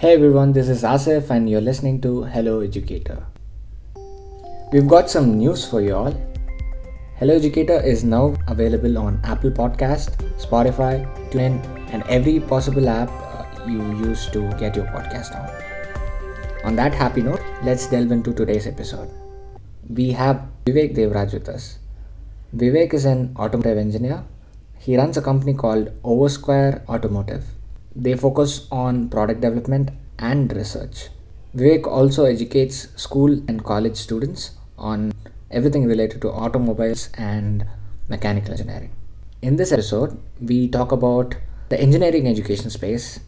Hey everyone, this is Asif, and you're listening to Hello Educator. We've got some news for you all. Hello Educator is now available on Apple Podcast, Spotify, TuneIn, and every possible app uh, you use to get your podcast on. On that happy note, let's delve into today's episode. We have Vivek Devraj with us. Vivek is an automotive engineer. He runs a company called Oversquare Automotive. They focus on product development and research. Vivek also educates school and college students on everything related to automobiles and mechanical engineering. In this episode, we talk about the engineering education space,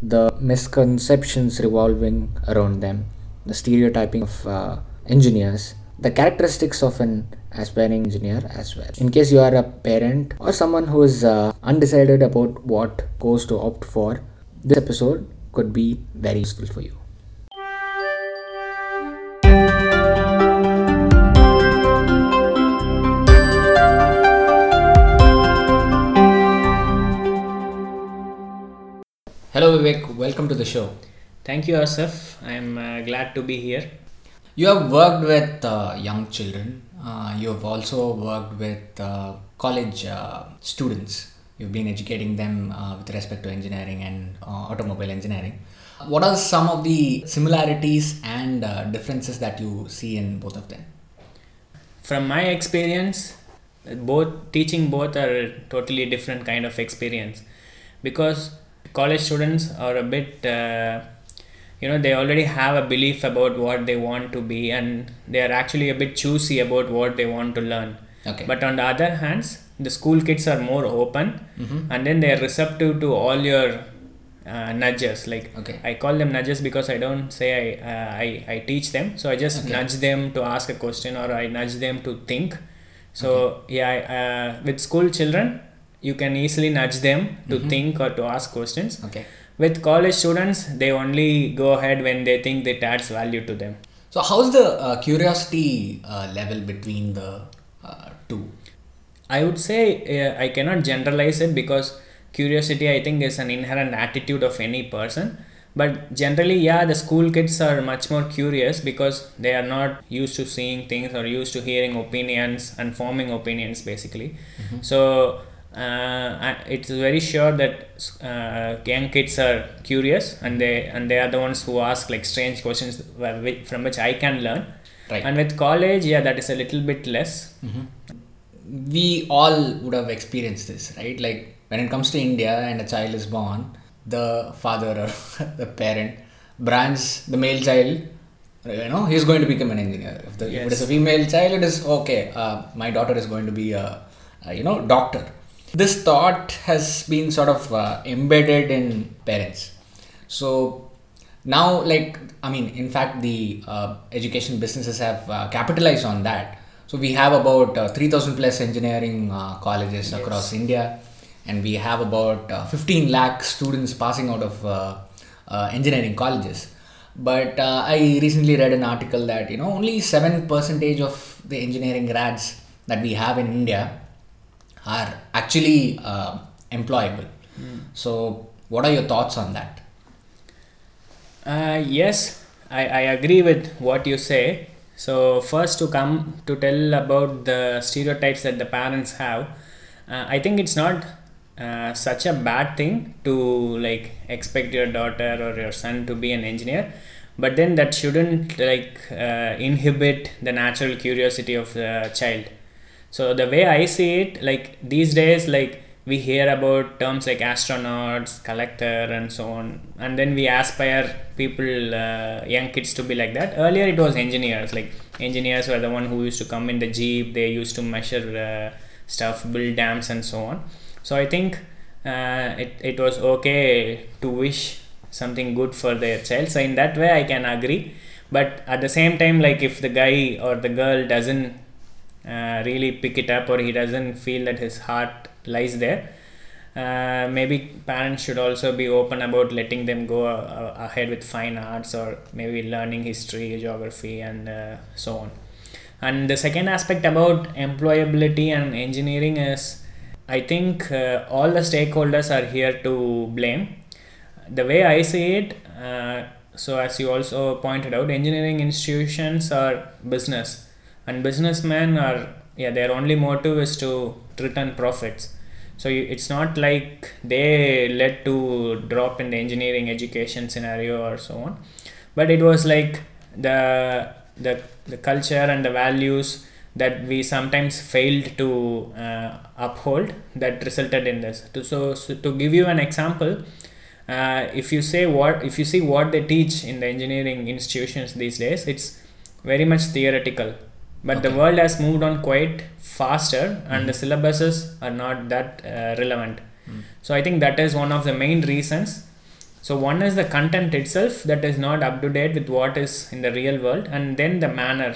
the misconceptions revolving around them, the stereotyping of uh, engineers, the characteristics of an aspiring engineer as well. In case you are a parent or someone who is uh, undecided about what course to opt for, this episode could be very useful for you. Hello Vivek, welcome to the show. Thank you, Asif. I'm uh, glad to be here. You have worked with uh, young children. Uh, you have also worked with uh, college uh, students. You've been educating them uh, with respect to engineering and uh, automobile engineering. What are some of the similarities and differences that you see in both of them? From my experience, both teaching both are totally different kind of experience because college students are a bit you know they already have a belief about what they want to be and they are actually a bit choosy about what they want to learn Okay. but on the other hands the school kids are more open Mhm. and then they are receptive to all your uh, nudges like Okay. i call them nudges because i don't say i uh, I, I teach them so i just Okay. nudge them to ask a question or i nudge them to think so yeah uh, with school children you can easily nudge them to Mhm. think or to ask questions Okay. With college students they only go ahead when they think it adds value to them So, how's the uh, curiosity uh, level between the uh, two? I would say uh, I cannot generalize it because curiosity I think is an inherent attitude of any person. But generally, yeah, the school kids are much more curious because they are not used to seeing things or used to hearing opinions and forming opinions basically. So uh, it's very sure that uh, young kids are curious and they and they are the ones who ask like strange questions from which I can learn. Right. And with college, yeah, that is a little bit less. we all would have experienced this, right? Like when it comes to India and a child is born, the father or the parent brands the male child. You know, he's going to become an engineer. If, the, if it is a female child, it is okay. Uh, my daughter is going to be a, a you know doctor. This thought has been sort of uh, embedded in parents. So now like i mean in fact the uh, education businesses have uh, capitalized on that. So we have about uh, 3000 plus engineering uh, colleges across india and we have about uh, 15 lakh students passing out of uh, uh, engineering colleges. But uh, i recently read an article that you know only 7 percentage of the engineering grads that we have in india are actually uh, employable so what are your thoughts on that Uh, yes, I, I agree with what you say. So, first, to come to tell about the stereotypes that the parents have, uh, I think it's not uh, such a bad thing to like expect your daughter or your son to be an engineer, but then that shouldn't like uh, inhibit the natural curiosity of the child. So the way I see it, like these days, like we hear about terms like astronauts, collector, and so on, and then we aspire people, uh, young kids, to be like that. Earlier, it was engineers. Like engineers were the one who used to come in the jeep. They used to measure uh, stuff, build dams, and so on. So I think uh, it it was okay to wish something good for their child. So in that way, I can agree. But at the same time, like if the guy or the girl doesn't uh, really pick it up or he doesn't feel that his heart lies there. Uh, maybe parents should also be open about letting them go uh, ahead with fine arts or maybe learning history geography and uh, so on. And the second aspect about employability and engineering is i think uh, all the stakeholders are here to blame. The way I see it, uh, so as you also pointed out engineering institutions are business and businessmen are yeah their only motive is to return profits so you, it's not like they led to drop in the engineering education scenario or so on. But it was like the the, the culture and the values that we sometimes failed to uh, uphold that resulted in this. So, so to give you an example uh, if you say what if you see what they teach in the engineering institutions these days it's very much theoretical but okay. the world has moved on quite faster and mm. the syllabuses are not that uh, relevant mm. so i think that is one of the main reasons so one is the content itself that is not up to date with what is in the real world and then the manner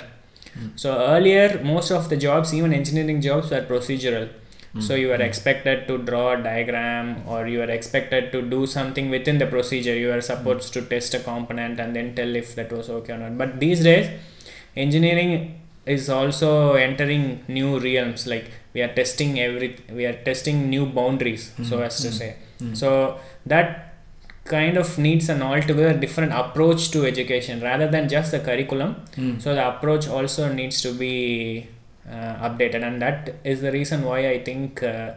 mm. so earlier most of the jobs even engineering jobs were procedural Mm. So you are expected to draw a diagram or you are expected to do something within the procedure. You are supposed to test a component and then tell if that was okay or not. But these days, engineering is also entering new realms. Like we are testing every, we are testing new boundaries, mm. so as to mm. say. Mm. So that kind of needs an altogether different approach to education rather than just the curriculum. So the approach also needs to be uh, updated and that is the reason why i think uh,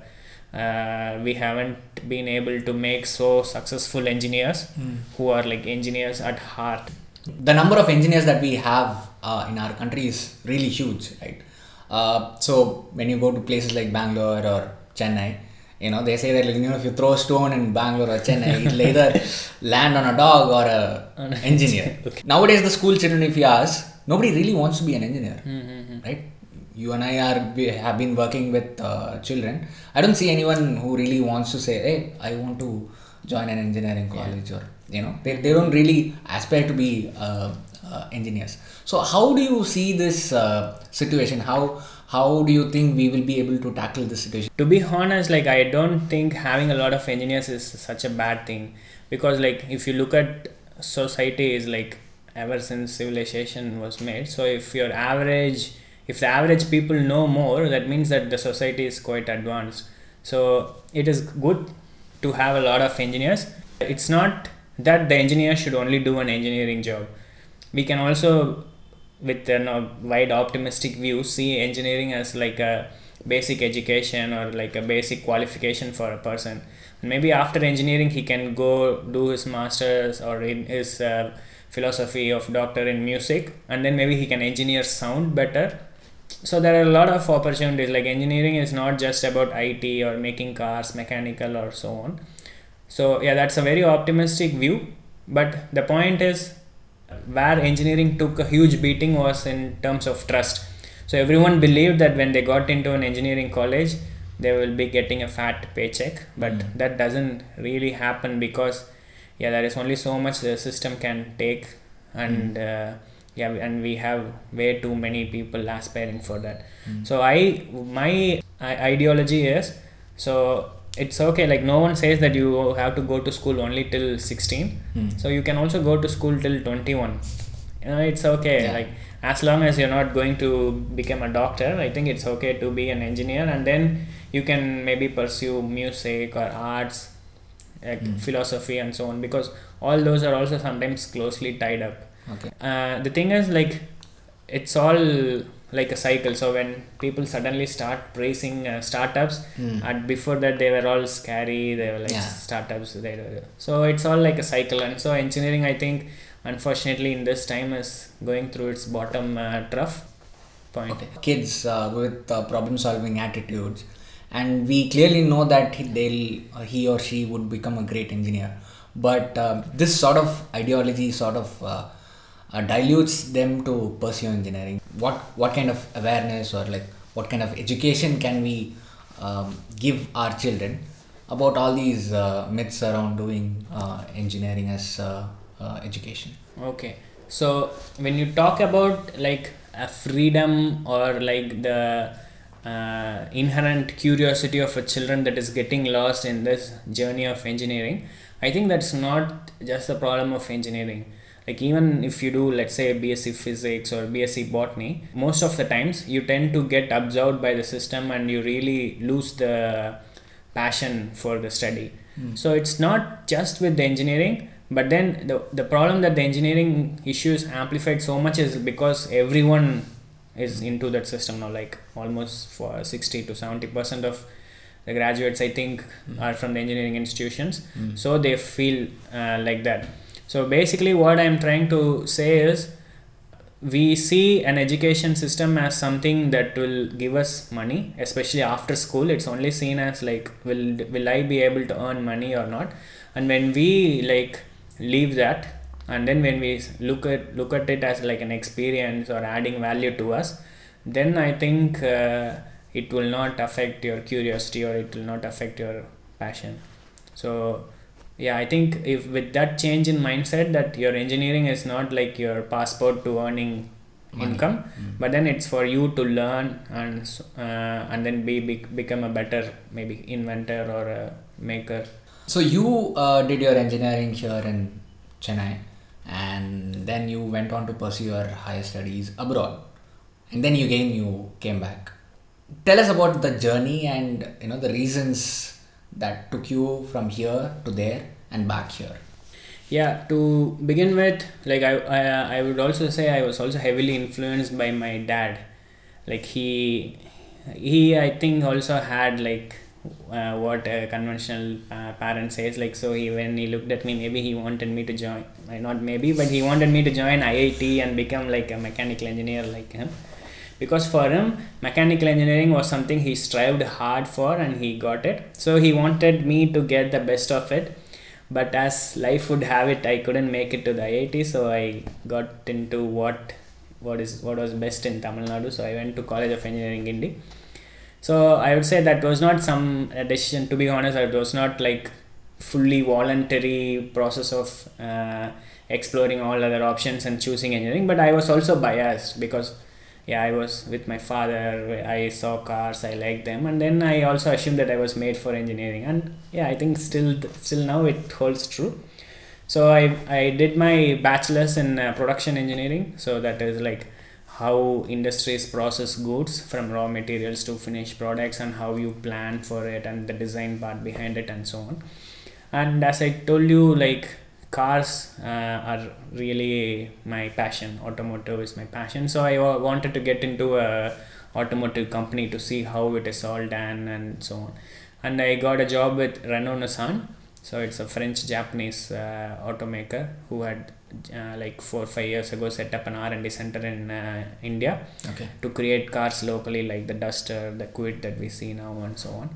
uh, we haven't been able to make so successful engineers mm. who are like engineers at heart the number of engineers that we have uh, in our country is really huge right uh, so when you go to places like bangalore or chennai you know they say that like, you know if you throw a stone in bangalore or chennai it'll either land on a dog or a engineer okay. nowadays the school children if you ask nobody really wants to be an engineer mm-hmm. right you and I are we have been working with uh, children. I don't see anyone who really wants to say, "Hey, I want to join an engineering college," yeah. or you know, they, they don't really aspire to be uh, engineers. So, how do you see this uh, situation? How how do you think we will be able to tackle this situation? To be honest, like I don't think having a lot of engineers is such a bad thing because, like, if you look at society, is like ever since civilization was made. So, if your average if the average people know more that means that the society is quite advanced so it is good to have a lot of engineers it's not that the engineer should only do an engineering job we can also with a wide optimistic view see engineering as like a basic education or like a basic qualification for a person. Maybe after engineering he can go do his masters or in his uh, philosophy of doctor in music and then maybe he can engineer sound better. So there are a lot of opportunities. Like engineering is not just about it or making cars mechanical or so on. So yeah that's a very optimistic view. But the point is where engineering took a huge beating was in terms of trust so everyone believed that when they got into an engineering college they will be getting a fat paycheck but mm. that doesn't really happen because yeah there is only so much the system can take and mm. uh, yeah and we have way too many people aspiring for that mm. so i my ideology is so it's okay like no one says that you have to go to school only till 16 mm. so you can also go to school till 21 you know it's okay yeah. like as long as you're not going to become a doctor i think it's okay to be an engineer and then you can maybe pursue music or arts like mm. philosophy and so on because all those are also sometimes closely tied up okay uh, the thing is like it's all like a cycle so when people suddenly start praising uh, startups mm. and before that they were all scary they were like yeah. startups they were, so it's all like a cycle and so engineering i think unfortunately in this time is going through its bottom uh, trough point okay. kids uh, with uh, problem solving attitudes and we clearly know that they'll uh, he or she would become a great engineer but uh, this sort of ideology sort of uh, uh, dilutes them to pursue engineering what what kind of awareness or like what kind of education can we um, give our children about all these uh, myths around doing uh, engineering as uh, uh, education? Okay. So when you talk about like a freedom or like the uh, inherent curiosity of a children that is getting lost in this journey of engineering i think that's not just the problem of engineering like even if you do let's say bsc physics or bsc botany most of the times you tend to get absorbed by the system and you really lose the passion for the study mm. so it's not just with the engineering but then the, the problem that the engineering issues amplified so much is because everyone is into that system now like almost for 60 to 70 percent of the graduates i think Mm. are from the engineering institutions Mm. so they feel uh, like that so basically what i'm trying to say is we see an education system as something that will give us money especially after school. It's only seen as like will will i be able to earn money or not? And when we like leave that and then when we look at look at it as like an experience or adding value to us then i think uh, it will not affect your curiosity or it will not affect your passion. So yeah i think if with that change in mindset that your engineering is not like your passport to earning Money. income Mm. but then it's for you to learn and uh, and then be, be become a better maybe inventor or a maker So you uh, did your engineering here in Chennai, and then you went on to pursue your higher studies abroad, and then you again you came back. Tell us about the journey and you know the reasons that took you from here to there and back here. yeah to begin with like I, I i would also say i was also heavily influenced by my dad like he he i think also had like uh, what a conventional uh, parent says like so he when he looked at me maybe he wanted me to join uh, not maybe but he wanted me to join iit and become like a mechanical engineer like him because for him mechanical engineering was something he strived hard for and he got it. So he wanted me to get the best of it. But as life would have it i couldn't make it to the iit so i got into what what is what was best in tamil nadu. So i went to college of engineering Guindy so i would say that was not some decision to be honest it was not like fully voluntary process of uh, exploring all other options and choosing engineering. But i was also biased because yeah i was with my father i saw cars i liked them and then i also assumed that i was made for engineering. And yeah i think still still now it holds true. So i i did my bachelor's in uh, production engineering. So that is like how industries process goods from raw materials to finished products and how you plan for it and the design part behind it and so on. And as i told you like cars uh, are really my passion. Automotive is my passion. So i wanted to get into a automotive company to see how it is all done and so on. And i got a job with renault nissan. So it's a french japanese uh, automaker who had uh, like four or five years ago set up an r&d center in uh, india Okay. to create cars locally like the duster the Kwid that we see now and so on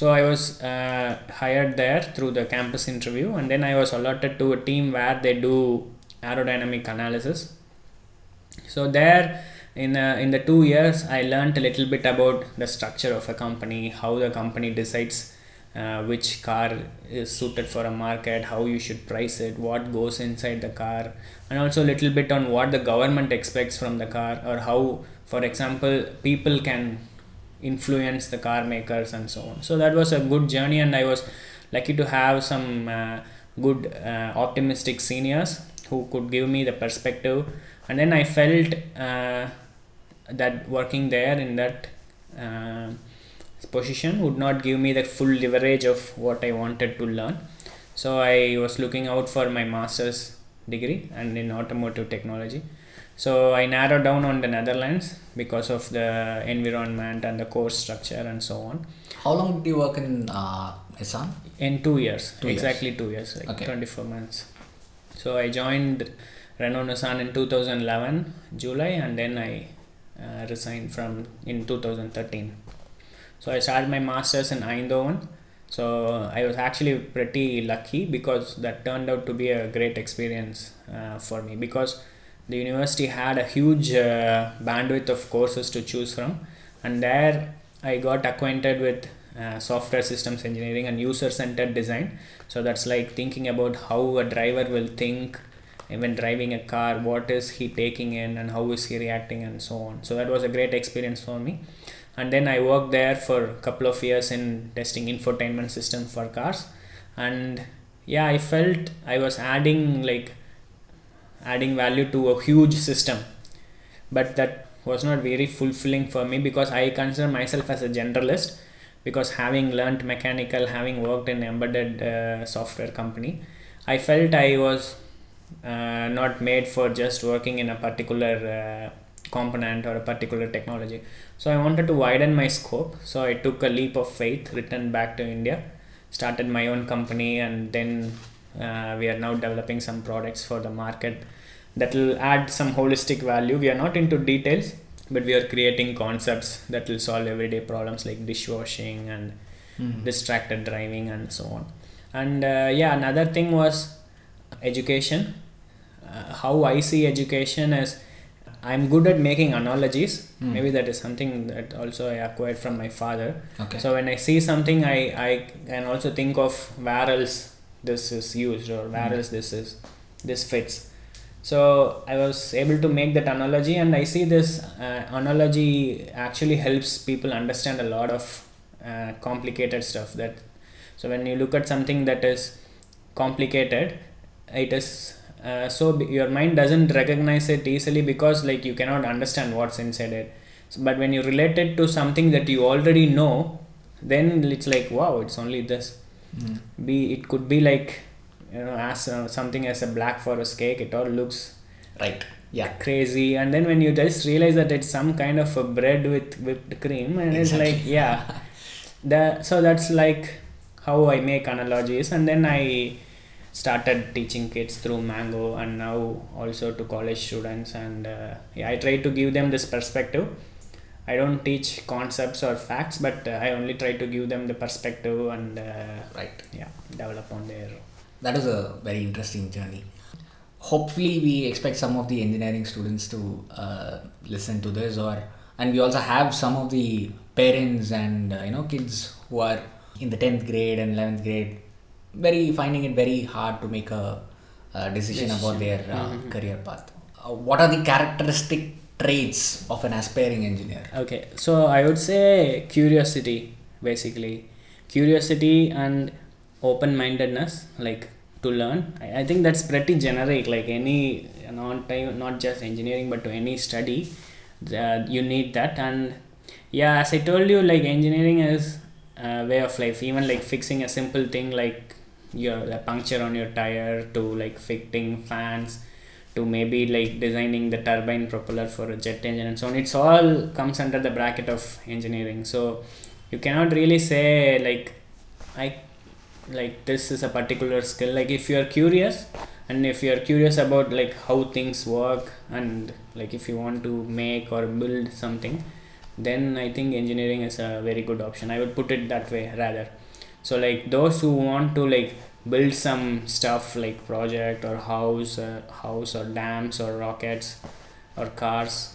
so i was uh, hired there through the campus interview and then i was allotted to a team where they do aerodynamic analysis so there in uh, in the two years i learned a little bit about the structure of a company how the company decides uh, which car is suited for a market how you should price it what goes inside the car and also a little bit on what the government expects from the car or how for example people can influence the car makers and so on. So that was a good journey and i was lucky to have some uh, good uh, optimistic seniors who could give me the perspective. And then i felt uh, that working there in that uh, position would not give me the full leverage of what i wanted to learn so i was looking out for my master's degree and in automotive technology so i narrowed down on the netherlands because of the environment and the course structure and so on How long did you work in uh, Nissan? in two years Two years. exactly two years like Okay. 24 months so i joined renault nissan in 2011 july and then i uh, resigned from in 2013 so i started my masters in eindhoven. So i was actually pretty lucky because that turned out to be a great experience uh, for me because the university had a huge uh, bandwidth of courses to choose from. And there i got acquainted with uh, software systems engineering and user centered design. So that's like thinking about how a driver will think when driving a car what is he taking in and how is he reacting and so on. So that was a great experience for me and then i worked there for a couple of years in testing infotainment system for cars. And yeah i felt i was adding like adding value to a huge system. But that was not very fulfilling for me because i consider myself as a generalist because having learnt mechanical having worked in embedded uh, software company I felt I was uh, not made for just working in a particular uh, component or a particular technology. So I wanted to widen my scope. So I took a leap of faith, returned back to India, started my own company, and then uh, we are now developing some products for the market that will add some holistic value. We are not into details, but we are creating concepts that will solve everyday problems like dishwashing and Mhm. distracted driving and so on. And uh, yeah, another thing was education. Uh, how I see education is I'm good at making analogies. Hmm. Maybe that is something that also I acquired from my father. Okay. So when I see something, I, I can also think of where else this is used or where Mm. else this is this fits. So I was able to make that analogy, and I see this uh, analogy actually helps people understand a lot of uh, complicated stuff. That so when you look at something that is complicated, it is uh, so your mind doesn't recognize it easily because like you cannot understand what's inside it. So, but when you relate it to something that you already know, then it's like wow, it's only this Mm. be it could be like you know as uh, something as a black forest cake it all looks Right. Yeah. crazy and then when you just realize that it's some kind of a bread with whipped cream and it's like yeah the so that's like how i make analogies and then i started teaching kids through mango and now also to college students and uh, yeah i try to give them this perspective i don't teach concepts or facts but uh, i only try to give them the perspective and uh, Right. yeah develop on their That was a very interesting journey. Hopefully, we expect some of the engineering students to uh, listen to this, or and we also have some of the parents and uh, you know kids who are in the tenth grade and eleventh grade, very finding it very hard to make a, a decision about their uh, Mhm. career path. Uh, what are the characteristic traits of an aspiring engineer? Okay, so I would say curiosity basically. Curiosity and open mindedness, like to learn. I, I think that's pretty generic, like any not time not just engineering but to any study. Uh, you need that and yeah as I told you like engineering is a way of life even like fixing a simple thing like your a puncture on your tire to like fitting fans to maybe like designing the turbine propeller for a jet engine and so on. It's all comes under the bracket of engineering. So you cannot really say like i like this is a particular skill. Like if you are curious and if you are curious about like how things work and like if you want to make or build something then i think engineering is a very good option. I would put it that way rather so like those who want to like build some stuff like project or house uh, house or dams or rockets or cars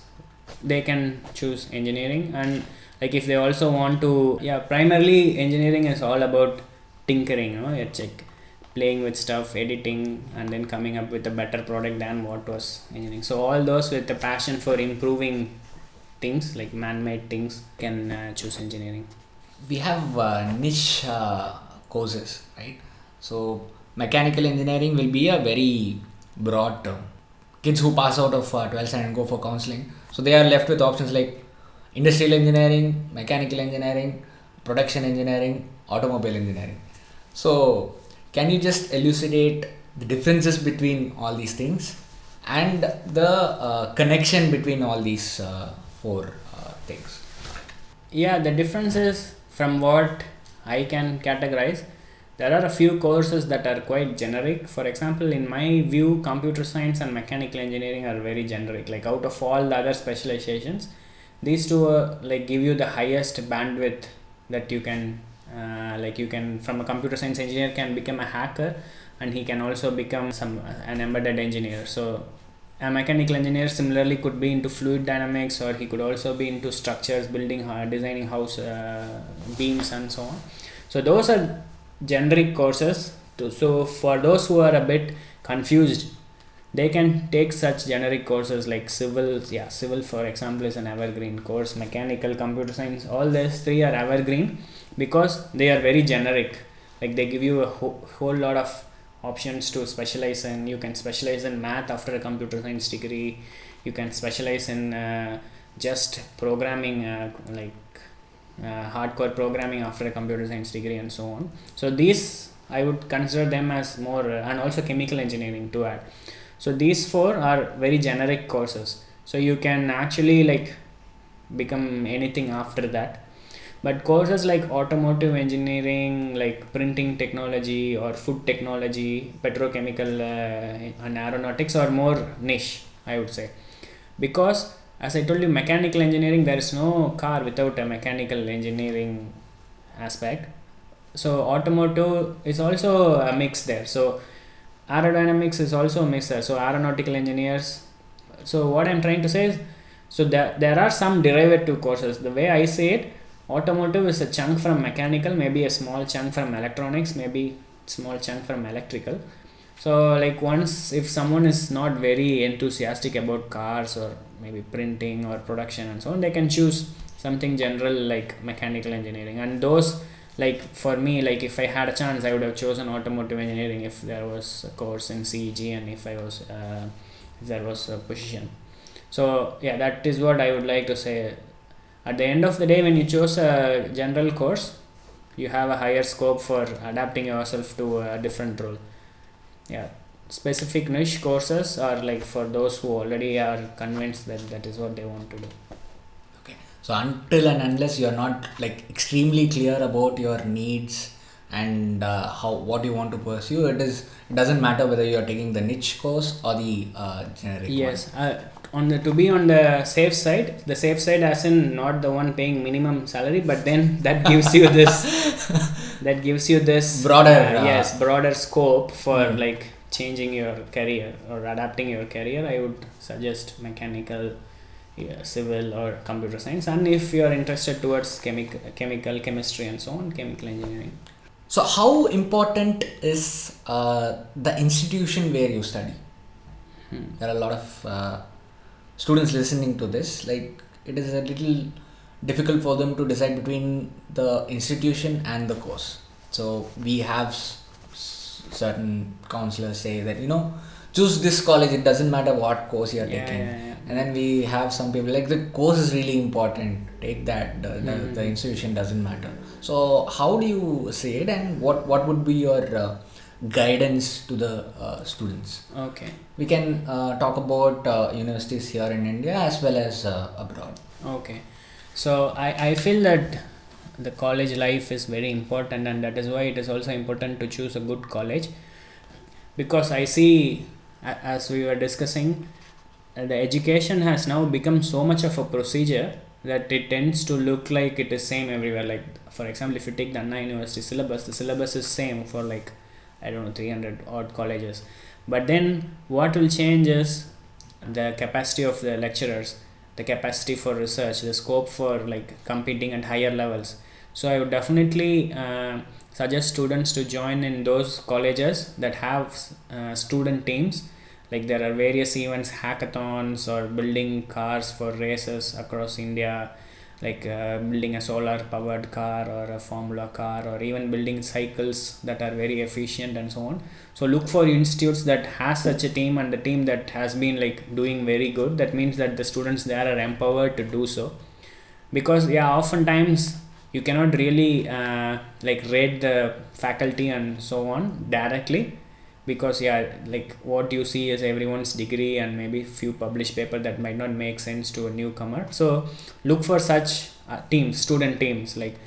they can choose engineering. And like if they also want to yeah primarily engineering is all about tinkering you know it's like playing with stuff editing and then coming up with a better product than what was engineering. So all those with the passion for improving things like man-made things can uh, choose engineering we have uh, niche uh, courses, right? So mechanical engineering will be a very broad term. Kids who pass out of uh, 12th standard and go for counseling, so they are left with options like industrial engineering, mechanical engineering, production engineering, automobile engineering. So can you just elucidate the differences between all these things and the uh, connection between all these uh, four uh, things? yeah the difference is from what i can categorize there are a few courses that are quite generic. For example in my view computer science and mechanical engineering are very generic like out of all the other specializations these two uh, like give you the highest bandwidth that you can uh, like you can from a computer science engineer can become a hacker and he can also become some an embedded engineer. So a mechanical engineer similarly could be into fluid dynamics or he could also be into structures building designing house uh, beams and so on. So those are generic courses. So for those who are a bit confused they can take such generic courses like civil yeah civil for example is an evergreen course mechanical computer science all these three are evergreen because they are very generic. Like they give you a whole, whole lot of options to specialize in you can specialize in math after a computer science degree you can specialize in uh, just programming uh, like uh, hardcore programming after a computer science degree and so on so these I would consider them as more, uh, and also chemical engineering to add. So these four are very generic courses. So you can actually like become anything after that. But courses like automotive engineering, like printing technology or food technology, petrochemical uh, and aeronautics are more niche, I would say, because as I told you, mechanical engineering there is no car without a mechanical engineering aspect. So automotive is also a mix there. So aerodynamics is also a mix there. So aeronautical engineers so what i'm trying to say is so there, there are some derivative courses. The way i see it automotive is a chunk from mechanical maybe a small chunk from electronics maybe small chunk from electrical. So like once if someone is not very enthusiastic about cars or maybe printing or production and so on they can choose something general like mechanical engineering. And those like for me like if i had a chance i would have chosen automotive engineering if there was a course in ceg and if i was uh, if there was a position. So yeah that is what i would like to say at the end of the day when you choose a general course you have a higher scope for adapting yourself to a different role. Yeah. Specific niche courses are like for those who already are convinced that that is what they want to do. Okay. So until and unless you're not like extremely clear about your needs and uh, how what you want to pursue, it is it doesn't matter whether you're taking the niche course or the uh, generic yes. uh, on the to be on the safe side the safe side as in not the one paying minimum salary but then that gives you this that gives you this Broader, uh, uh, yes broader scope for Hmm. like changing your career or adapting your career i would suggest mechanical yeah, civil or computer science and if you are interested towards chemic- chemical chemistry and so on chemical engineering. So how important is uh, the institution where you study? Hmm. There are a lot of uh, students listening to this. Like it is a little difficult for them to decide between the institution and the course. So we have s- certain counselors say that you know choose this college. It doesn't matter what course you're yeah, taking. yeah, yeah. And then we have some people like the course is really important. Take that. The, the, Mhm. the institution doesn't matter. So how do you say it, and what what would be your uh, guidance to the uh, students? okay We can uh, talk about uh, universities here in India as well as uh, abroad. Okay, so I, I feel that the college life is very important, and that is why it is also important to choose a good college because I see, as we were discussing, the education has now become so much of a procedure that it tends to look like it is same everywhere. Like, for example, if you take the Anna University syllabus, the syllabus is same for like I don't know 300 odd colleges. But then what will change is the capacity of the lecturers the capacity for research the scope for like competing at higher levels. So i would definitely uh, suggest students to join in those colleges that have uh, student teams. Like there are various events hackathons or building cars for races across india like uh, building a solar powered car or a formula car or even building cycles that are very efficient and so on. So look for institutes that has such a team and the team that has been like doing very good. That means that the students there are empowered to do so. Because yeah oftentimes you cannot really uh, like rate the faculty and so on directly because yeah like what you see is everyone's degree and maybe few published paper that might not make sense to a newcomer. So look for such uh, teams student teams. Like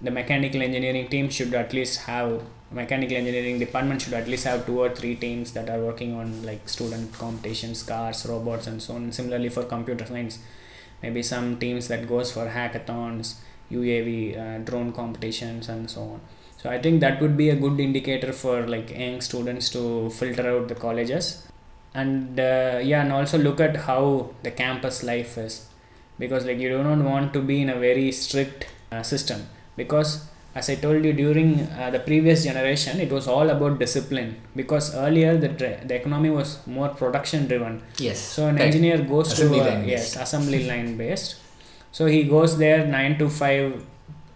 the mechanical engineering team should at least have mechanical engineering department should at least have two or three teams that are working on like student competitions cars robots and so on. Similarly for computer science. Maybe some teams that goes for hackathons uav uh, drone competitions and so on so i think that would be a good indicator for like young students to filter out the colleges. And uh, yeah and also look at how the campus life is. Because like you do not want to be in a very strict uh, system. Because as i told you during uh, the previous generation it was all about discipline. Because earlier the, the economy was more production driven. Yes. so an correct. engineer goes Assembly to a, yes assembly line based. So he goes there 9 to 5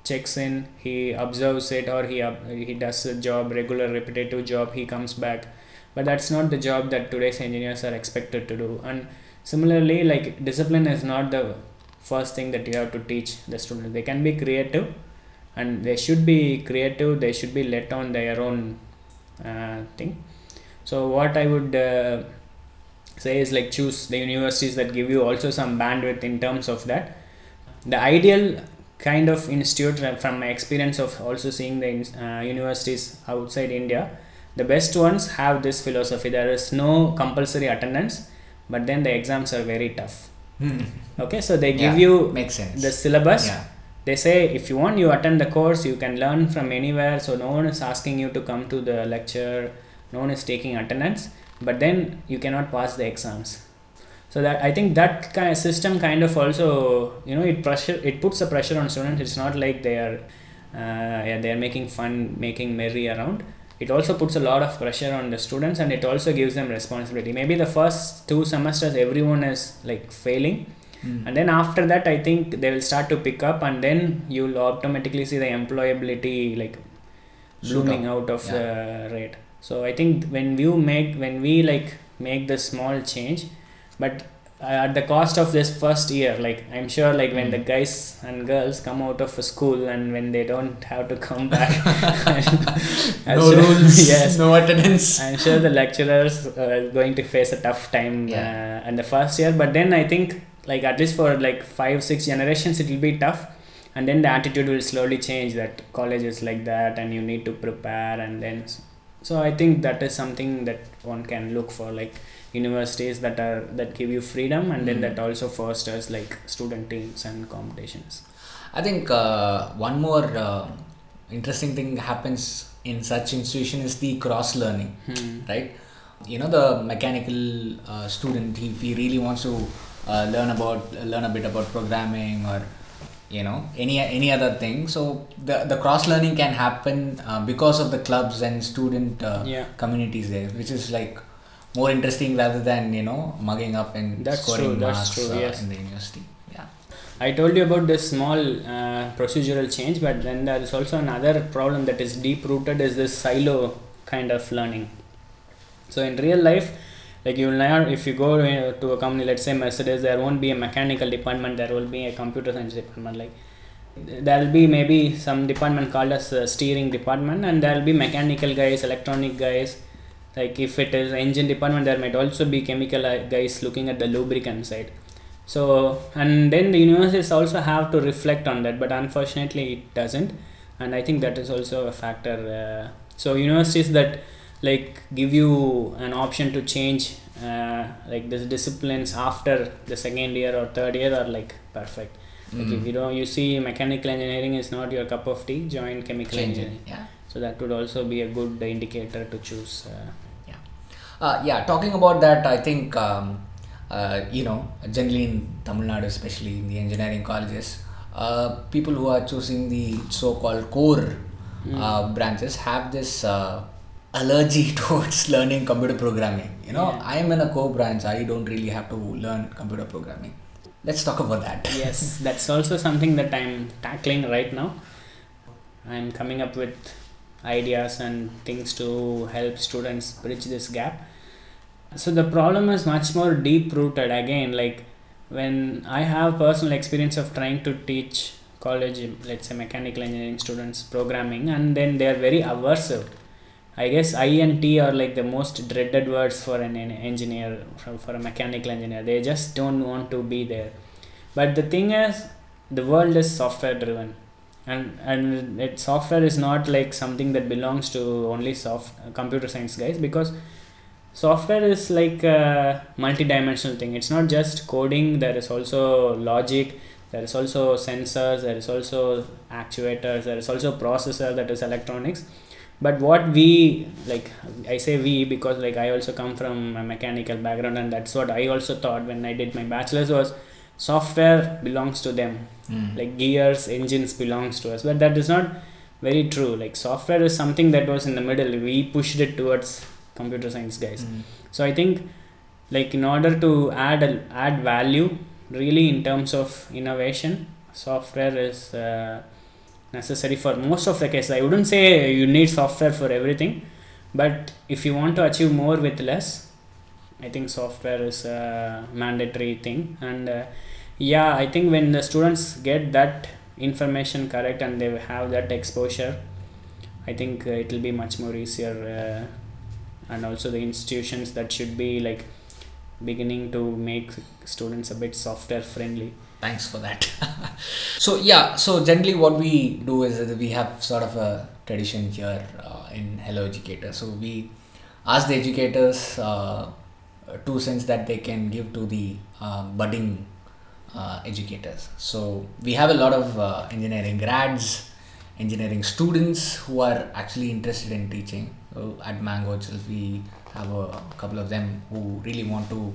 checks in he observes it or he he does a job regular repetitive job he comes back. But that's not the job that today's engineers are expected to do. And similarly like discipline is not the first thing that you have to teach the students they can be creative and they should be creative they should be let on their own uh, thing. So what i would uh, say is like choose the universities that give you also some bandwidth in terms of that. The ideal kind of institute from my experience of also seeing the uh, universities outside india. The best ones have this philosophy. There is no compulsory attendance but then the exams are very tough. Hmm. okay so they give Yeah, you makes sense. the syllabus. Yeah. they say if you want you attend the course. You can learn from anywhere. So no one is asking you to come to the lecture. No one is taking attendance. But then you cannot pass the exams so that i think that kind of system kind of also you know it pressure it puts a pressure on students. It's not like they are uh, yeah they are making fun making merry around. It also puts a lot of pressure on the students and it also gives them responsibility. Maybe the first two semesters everyone is like failing. Hmm. and then after that i think they will start to pick up and then you'll automatically see the employability like blooming out of the rate. So i think when you make when we like make the small change but uh, at the cost of this first year like i'm sure like when the guys and girls come out of a school and when they don't have to come back. No sure- rules, yes. no attendance. I'm sure the lecturers are going to face a tough time Yeah. uh, in the first year, but then I think like at least for like five six generations it will be tough, and then the attitude will slowly change that college is like that and you need to prepare and then so I think that is something that one can look for like universities that are that give you freedom and then Mm. that also fosters like student teams and competitions. I think uh, one more uh, interesting thing happens in such institution is the cross learning, Hmm. right? You know, the mechanical uh, student, if he really wants to uh, learn about learn a bit about programming or you know any any other thing, so the the cross learning can happen uh, because of the clubs and student uh, Yeah. communities there, which is like more interesting rather than you know mugging up and That's scoring true, marks true, uh, in the university. Yeah. I told you about this small uh, procedural change, but then there is also another problem that is deep rooted is this silo kind of learning. So in real life, like you will if you go uh, to a company, let's say Mercedes, there won't be a mechanical department, there will be a computer science department. Like there will be maybe some department called as a steering department, and there will be mechanical guys, electronic guys. Like if it is engine department, there might also be chemical uh, guys looking at the lubricant side so and then the universities also have to reflect on that but unfortunately it doesn't and i think that is also a factor uh, so universities that like give you an option to change uh, like the disciplines after the second year or third year are like perfect like Mm. if you don't you see mechanical engineering is not your cup of tea join chemical Change engineering Yeah. so that would also be a good indicator to choose uh, Uh, yeah, talking about that, I think um, uh, you know generally in Tamil Nadu, especially in the engineering colleges, uh, people who are choosing the so-called core uh, branches have this uh, allergy towards learning computer programming. You know, Yeah. I am in a core branch. I don't really have to learn computer programming. Let's talk about that. yes that's also something that i'm tackling right now i'm coming up with ideas and things to help students bridge this gap so the problem is much more deep rooted again like when i have personal experience of trying to teach college let's say mechanical engineering students programming and then they are very aversive I guess I and T are like the most dreaded words for an, en- engineer, for, a mechanical engineer. They just don't want to be there. But the thing is, the world is software driven, and and it software is not like something that belongs to only soft computer science guys because software is like a multi-dimensional thing. It's not just coding. There is also logic. There is also sensors. There is also actuators. There is also processor that is electronics but what we like i say we because like i also come from a mechanical background and that's what i also thought when i did my bachelor's was software belongs to them. Mm. like gears engines belongs to us. But that is not very true. Like software is something that was in the middle. We pushed it towards computer science guys. Mm. so i think like in order to add a, add value really in terms of innovation software is uh, necessary for most of the cases i wouldn't say you need software for everything but if you want to achieve more with less i think software is a mandatory thing. And uh, yeah i think when the students get that information correct and they have that exposure i think uh, it will be much more easier uh, and also the institutions that should be like beginning to make students a bit software friendly thanks for that. So yeah so generally what we do is we have sort of a tradition here uh, in hello educator. So we ask the educators uh, two cents that they can give to the uh, budding uh, educators. So we have a lot of uh, engineering grads engineering students who are actually interested in teaching. So at mango itself we have a couple of them who really want to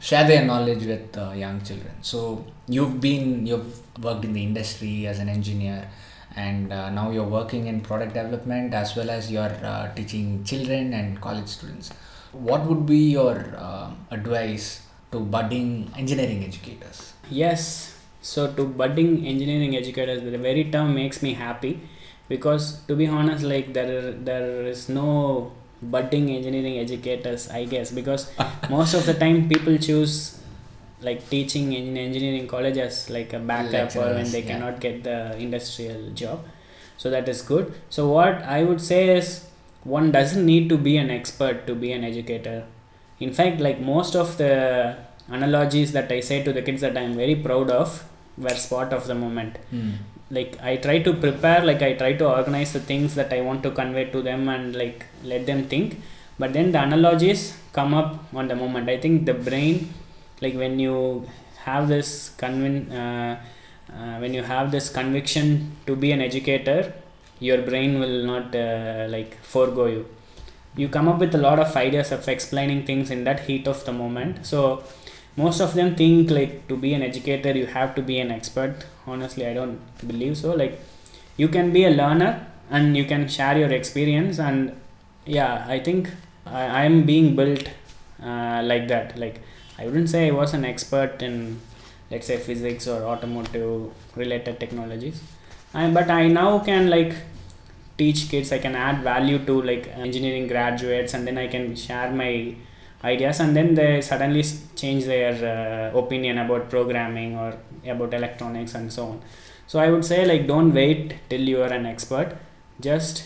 share their knowledge with uh, young children. So you've been you've worked in the industry as an engineer and uh, now you're working in product development as well as you're uh, teaching children and college students. What would be your uh, advice to budding engineering educators? Yes. So to budding engineering educators the very term makes me happy because to be honest like there there is no budding engineering educators i guess because most of the time people choose like teaching in engineering college as like a backup or when they yeah. cannot get the industrial job. So that is good. So what i would say is one doesn't need to be an expert to be an educator. In fact like most of the analogies that i say to the kids that i'm very proud of were spot of the moment hmm. Like i try to prepare like i try to organize the things that i want to convey to them and like let them think. But then the analogies come up on the moment. I think the brain like when you have this convin uh, uh, when you have this conviction to be an educator your brain will not uh, like forego you. You come up with a lot of ideas of explaining things in that heat of the moment. So most of them think like to be an educator you have to be an expert. Honestly i don't believe so. Like you can be a learner and you can share your experience and yeah i think i am being built uh, like that. Like i wouldn't say i was an expert in let's say physics or automotive related technologies. I, but i now can like teach kids. I can add value to like engineering graduates and then i can share my ideas and then they suddenly change their uh, opinion about programming or about electronics and so on. So i would say like don't wait till you are an expert. Just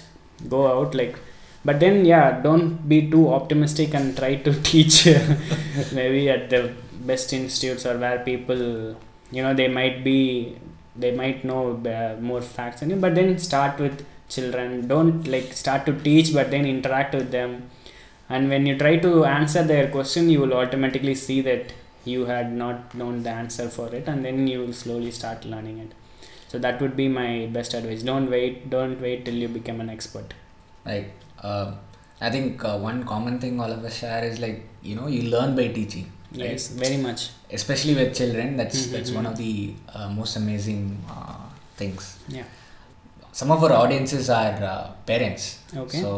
go out like but then yeah don't be too optimistic and try to teach maybe at the best institutes or where people you know they might be they might know uh, more facts you but then start with children. Don't like start to teach but then interact with them and when you try to answer their question you will automatically see that you had not known the answer for it and then you will slowly start learning it. So that would be my best advice. Don't wait don't wait till you become an expert. Like uh, i think uh, one common thing all of us share is like you know you learn by teaching right? yes very much. Especially with children that's Mhm, that's one of the uh, most amazing uh, things. Yeah. Some of our audiences are uh, parents. Okay. so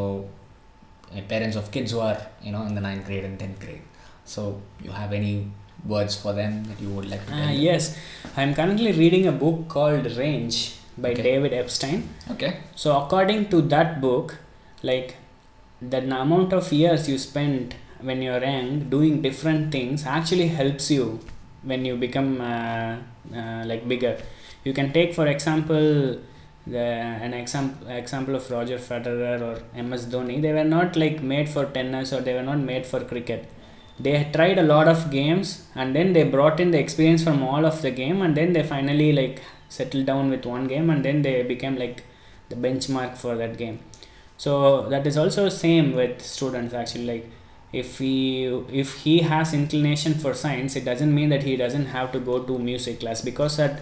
parents of kids who are you know in the ninth grade and 10th grade. So you have any words for them that you would like to tell uh, yes. I'm currently reading a book called range by Okay. david epstein. Okay. So according to that book like the amount of years you spend when you're young doing different things actually helps you when you become uh, uh, like bigger. You can take for example the an example example of roger federer or ms dhoni they were not like made for tennis or they were not made for cricket. They tried a lot of games and then they brought in the experience from all of the game and then they finally like settled down with one game and then they became like the benchmark for that game. So that is also same with students actually like if he if he has inclination for science it doesn't mean that he doesn't have to go to music class because at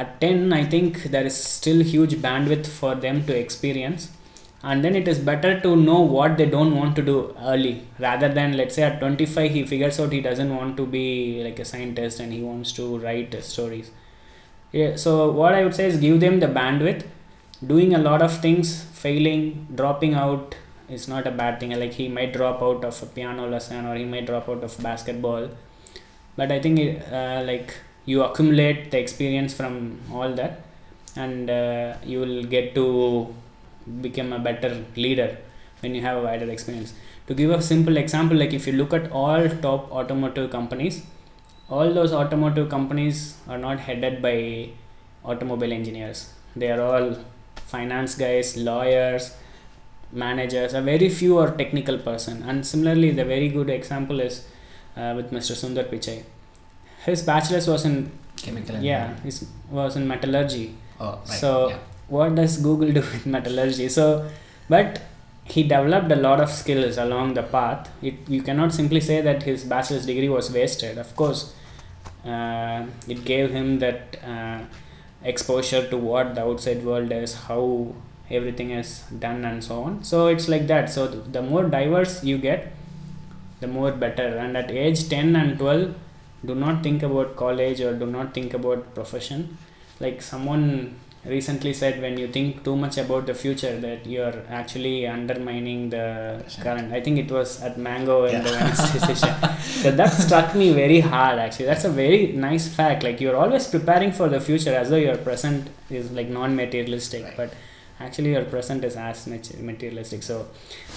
at 10 i think there is still huge bandwidth for them to experience. And then it is better to know what they don't want to do early rather than let's say at 25 he figures out he doesn't want to be like a scientist and he wants to write stories. Yeah so what i would say is give them the bandwidth. Doing a lot of things failing dropping out is not a bad thing. Like he might drop out of a piano lesson or he might drop out of basketball. But i think it, uh, like you accumulate the experience from all that and uh, you will get to become a better leader when you have a wider experience to give a simple example like if you look at all top automotive companies all those automotive companies are not headed by automobile engineers. They are all finance guys, lawyers, managers. A very few are technical person. And similarly, the very good example is uh, with Mr. Sundar Pichai. His bachelor's was in Chemical yeah, his was in metallurgy. Oh, right. So yeah. what does Google do with metallurgy? So, but he developed a lot of skills along the path. It you cannot simply say that his bachelor's degree was wasted. Of course, uh, it gave him that uh, exposure to what the outside world is, how everything is done, and so on. So it's like that. So th- the more diverse you get, the more better. And at age ten and twelve, do not think about college or do not think about profession. Like someone recently said when you think too much about the future that you're actually undermining the current. I think it was at mango in Yeah. the wednesday session. So that struck me very hard actually. That's a very nice fact. Like you're always preparing for the future as though your present is like non-materialistic Right. but actually your present is as much materialistic. So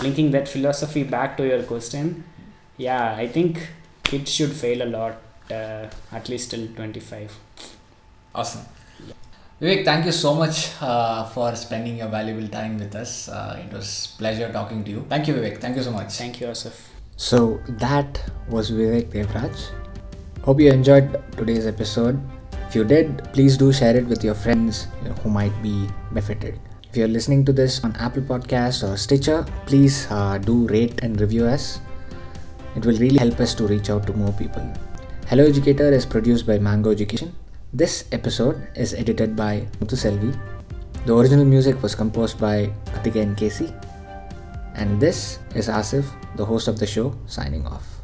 linking that philosophy back to your question yeah i think kids should fail a lot at least till 25 Awesome. Vivek, thank you so much uh, for spending your valuable time with us. Uh, it was pleasure talking to you. Thank you, Vivek. Thank you so much. thank you asif So that was Vivek Devraj. Hope you enjoyed today's episode. If you did, please do share it with your friends who might be benefited. If you're listening to this on Apple Podcast or Stitcher, please uh, do rate and review us. It will really help us to reach out to more people. Hello Educator is produced by Mango Education. This episode is edited by Muthu Selvi. The original music was composed by Katika and Casey. And this is Asif, the host of the show, signing off.